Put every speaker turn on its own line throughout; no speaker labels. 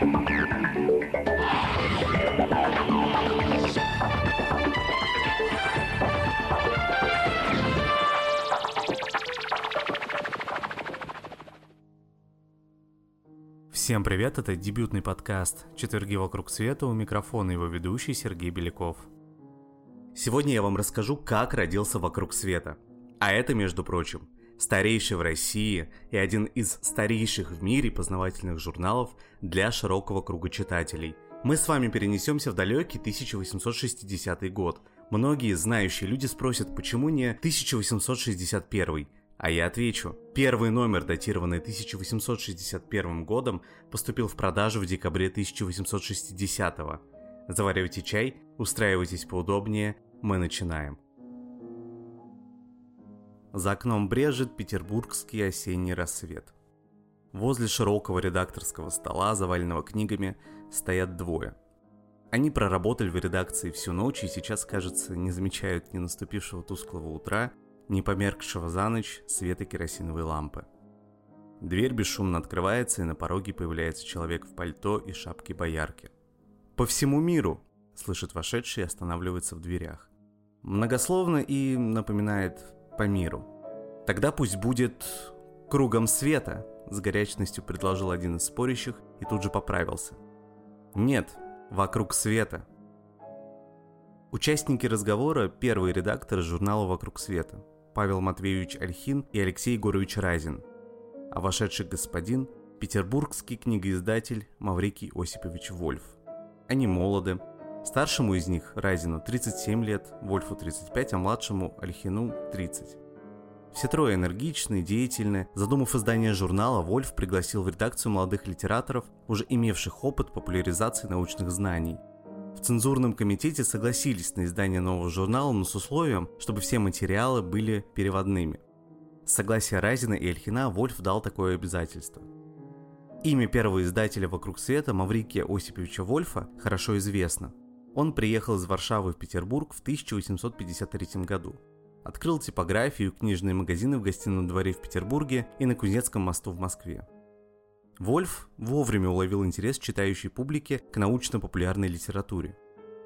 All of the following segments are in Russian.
Всем привет, это дебютный подкаст «Четверги вокруг света» у микрофона его ведущий Сергей Беляков. Сегодня я вам расскажу, как родился «Вокруг света». А это, между прочим, старейший в России и один из старейших в мире познавательных журналов для широкого круга читателей. Мы с вами перенесемся в далекий 1860 год. Многие знающие люди спросят, почему не 1861 а я отвечу. Первый номер, датированный 1861 годом, поступил в продажу в декабре 1860 -го. Заваривайте чай, устраивайтесь поудобнее, мы начинаем. За окном брежет петербургский осенний рассвет. Возле широкого редакторского стола, заваленного книгами, стоят двое. Они проработали в редакции всю ночь и сейчас, кажется, не замечают ни наступившего тусклого утра, не померкшего за ночь света керосиновой лампы. Дверь бесшумно открывается, и на пороге появляется человек в пальто и шапке боярки. «По всему миру!» – слышит вошедший и останавливается в дверях. Многословно и напоминает «по миру». «Тогда пусть будет кругом света», – с горячностью предложил один из спорящих и тут же поправился. «Нет, вокруг света». Участники разговора – первый редактор журнала «Вокруг света», Павел Матвеевич Альхин и Алексей Егорович Разин, а вошедший господин – петербургский книгоиздатель Маврикий Осипович Вольф. Они молоды. Старшему из них, Разину, 37 лет, Вольфу 35, а младшему Альхину 30. Все трое энергичны, деятельны. Задумав издание журнала, Вольф пригласил в редакцию молодых литераторов, уже имевших опыт популяризации научных знаний – в цензурном комитете согласились на издание нового журнала, но с условием, чтобы все материалы были переводными. С согласия Разина и Эльхина Вольф дал такое обязательство. Имя первого издателя «Вокруг света» Маврикия Осиповича Вольфа хорошо известно. Он приехал из Варшавы в Петербург в 1853 году. Открыл типографию книжные магазины в гостином дворе в Петербурге и на Кузнецком мосту в Москве. Вольф вовремя уловил интерес читающей публики к научно-популярной литературе.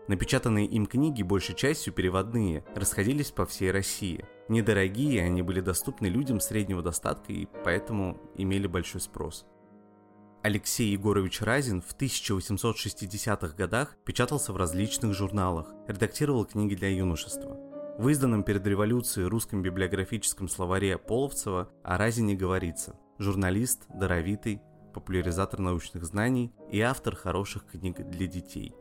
Напечатанные им книги, большей частью переводные, расходились по всей России. Недорогие, они были доступны людям среднего достатка и поэтому имели большой спрос. Алексей Егорович Разин в 1860-х годах печатался в различных журналах, редактировал книги для юношества. В изданном перед революцией русском библиографическом словаре Половцева о Разине говорится – журналист, даровитый, популяризатор научных знаний и автор хороших книг для детей.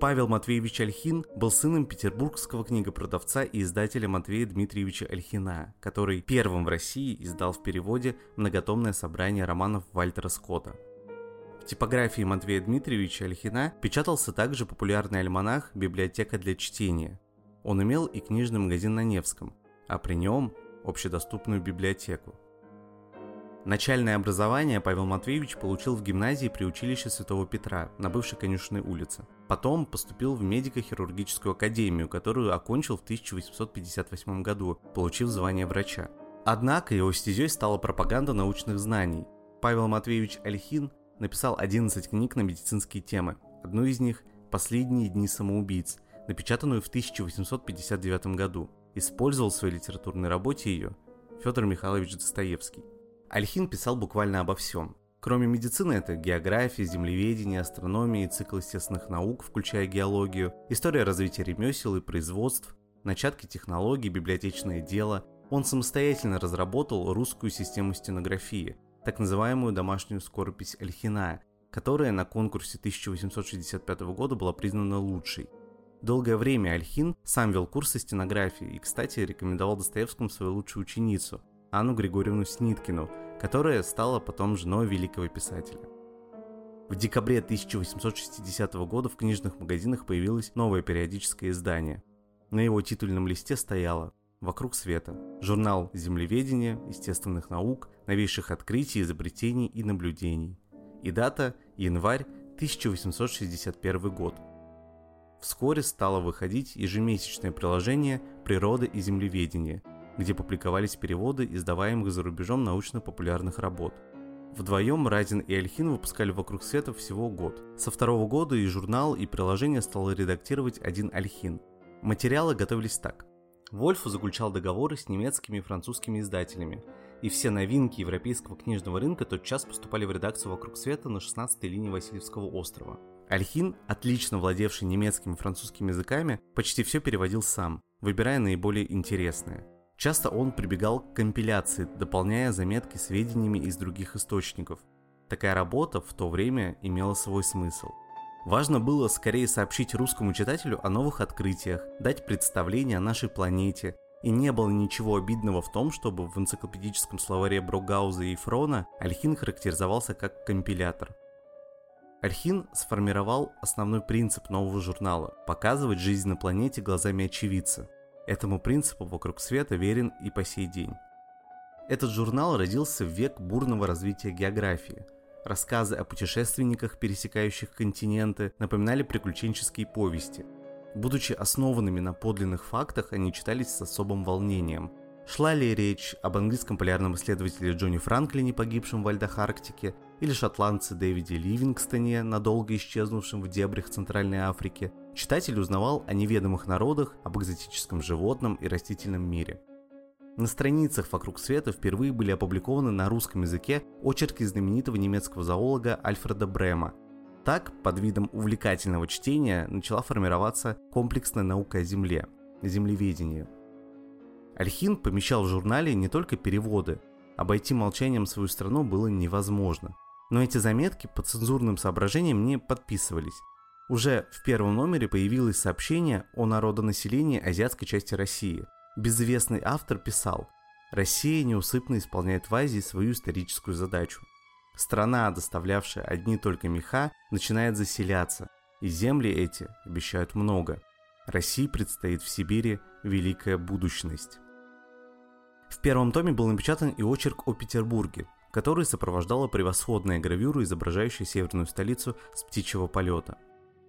Павел Матвеевич Альхин был сыном петербургского книгопродавца и издателя Матвея Дмитриевича Альхина, который первым в России издал в переводе многотомное собрание романов Вальтера Скотта. В типографии Матвея Дмитриевича Альхина печатался также популярный альманах «Библиотека для чтения». Он имел и книжный магазин на Невском, а при нем общедоступную библиотеку. Начальное образование Павел Матвеевич получил в гимназии при училище Святого Петра на бывшей Конюшенной улице. Потом поступил в медико-хирургическую академию, которую окончил в 1858 году, получив звание врача. Однако его стезей стала пропаганда научных знаний. Павел Матвеевич Альхин написал 11 книг на медицинские темы. Одну из них «Последние дни самоубийц», напечатанную в 1859 году. Использовал в своей литературной работе ее Федор Михайлович Достоевский. Альхин писал буквально обо всем. Кроме медицины, это география, землеведение, астрономия и цикл естественных наук, включая геологию, история развития ремесел и производств, начатки технологий, библиотечное дело. Он самостоятельно разработал русскую систему стенографии, так называемую домашнюю скоропись Альхина, которая на конкурсе 1865 года была признана лучшей. Долгое время Альхин сам вел курсы стенографии и, кстати, рекомендовал Достоевскому свою лучшую ученицу, Анну Григорьевну Сниткину, которая стала потом женой великого писателя. В декабре 1860 года в книжных магазинах появилось новое периодическое издание. На его титульном листе стояло «Вокруг света» – журнал землеведения, естественных наук, новейших открытий, изобретений и наблюдений. И дата – январь 1861 год. Вскоре стало выходить ежемесячное приложение «Природа и землеведение», где публиковались переводы издаваемых за рубежом научно-популярных работ. Вдвоем Разин и Альхин выпускали «Вокруг света» всего год. Со второго года и журнал, и приложение стал редактировать один Альхин. Материалы готовились так. Вольф заключал договоры с немецкими и французскими издателями, и все новинки европейского книжного рынка тотчас поступали в редакцию «Вокруг света» на 16-й линии Васильевского острова. Альхин, отлично владевший немецким и французским языками, почти все переводил сам, выбирая наиболее интересное. Часто он прибегал к компиляции, дополняя заметки сведениями из других источников. Такая работа в то время имела свой смысл. Важно было скорее сообщить русскому читателю о новых открытиях, дать представление о нашей планете, и не было ничего обидного в том, чтобы в энциклопедическом словаре Брогауза и Фрона Альхин характеризовался как компилятор. Альхин сформировал основной принцип нового журнала – показывать жизнь на планете глазами очевидца. Этому принципу вокруг света верен и по сей день. Этот журнал родился в век бурного развития географии. Рассказы о путешественниках, пересекающих континенты, напоминали приключенческие повести. Будучи основанными на подлинных фактах, они читались с особым волнением. Шла ли речь об английском полярном исследователе Джонни Франклине, погибшем в Альдах Арктике, или шотландце Дэвиде Ливингстоне, надолго исчезнувшем в дебрях Центральной Африки, читатель узнавал о неведомых народах, об экзотическом животном и растительном мире. На страницах «Вокруг света» впервые были опубликованы на русском языке очерки знаменитого немецкого зоолога Альфреда Брема. Так, под видом увлекательного чтения начала формироваться комплексная наука о Земле – землеведение. Альхин помещал в журнале не только переводы, обойти молчанием свою страну было невозможно но эти заметки по цензурным соображениям не подписывались. Уже в первом номере появилось сообщение о народонаселении азиатской части России. Безызвестный автор писал «Россия неусыпно исполняет в Азии свою историческую задачу. Страна, доставлявшая одни только меха, начинает заселяться, и земли эти обещают много. России предстоит в Сибири великая будущность». В первом томе был напечатан и очерк о Петербурге, который сопровождала превосходная гравюра, изображающая северную столицу с птичьего полета.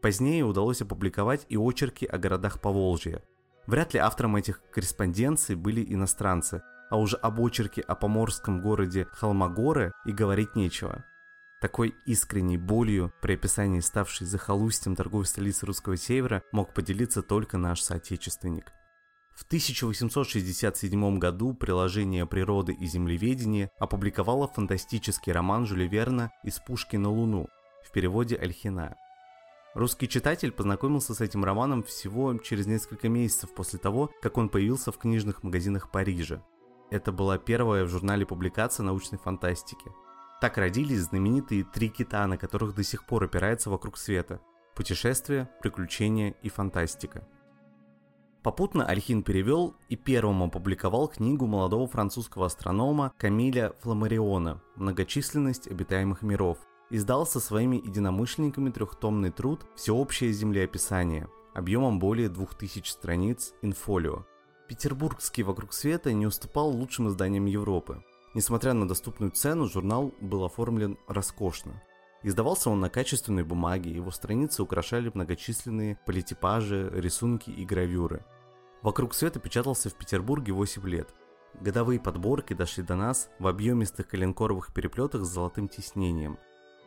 Позднее удалось опубликовать и очерки о городах Поволжья. Вряд ли автором этих корреспонденций были иностранцы, а уже об очерке о поморском городе Холмогоры и говорить нечего. Такой искренней болью при описании ставшей захолустьем торговой столицы русского севера мог поделиться только наш соотечественник – в 1867 году приложение «Природы и землеведения» опубликовало фантастический роман Жюля Верна «Из пушки на Луну» в переводе Альхина. Русский читатель познакомился с этим романом всего через несколько месяцев после того, как он появился в книжных магазинах Парижа. Это была первая в журнале публикация научной фантастики. Так родились знаменитые три кита, на которых до сих пор опирается вокруг света – путешествия, приключения и фантастика – Попутно Альхин перевел и первым опубликовал книгу молодого французского астронома Камиля Фламариона «Многочисленность обитаемых миров». Издал со своими единомышленниками трехтомный труд «Всеобщее землеописание» объемом более 2000 страниц инфолио. Петербургский «Вокруг света» не уступал лучшим изданиям Европы. Несмотря на доступную цену, журнал был оформлен роскошно. Издавался он на качественной бумаге, его страницы украшали многочисленные политипажи, рисунки и гравюры. «Вокруг света» печатался в Петербурге 8 лет. Годовые подборки дошли до нас в объемистых коленкоровых переплетах с золотым тиснением.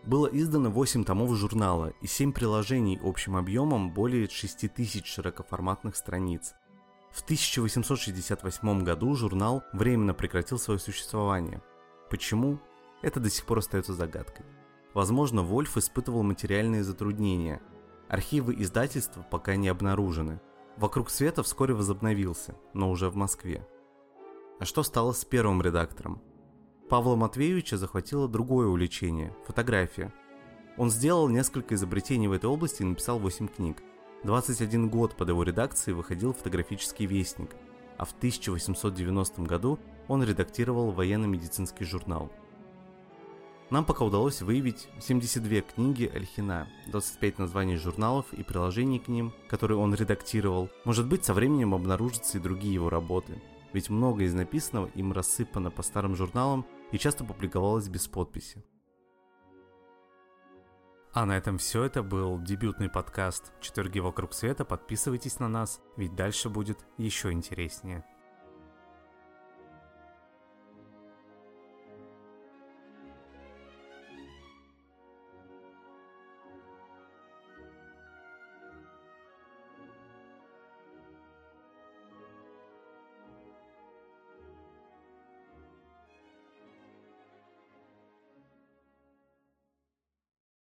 Было издано 8 томов журнала и 7 приложений общим объемом более 6000 широкоформатных страниц. В 1868 году журнал временно прекратил свое существование. Почему? Это до сих пор остается загадкой. Возможно, Вольф испытывал материальные затруднения. Архивы издательства пока не обнаружены. «Вокруг света» вскоре возобновился, но уже в Москве. А что стало с первым редактором? Павла Матвеевича захватило другое увлечение – фотография. Он сделал несколько изобретений в этой области и написал 8 книг. 21 год под его редакцией выходил фотографический вестник, а в 1890 году он редактировал военно-медицинский журнал – нам пока удалось выявить 72 книги Альхина, 25 названий журналов и приложений к ним, которые он редактировал. Может быть, со временем обнаружатся и другие его работы. Ведь многое из написанного им рассыпано по старым журналам и часто публиковалось без подписи. А на этом все. Это был дебютный подкаст «Четверги вокруг света». Подписывайтесь на нас, ведь дальше будет еще интереснее.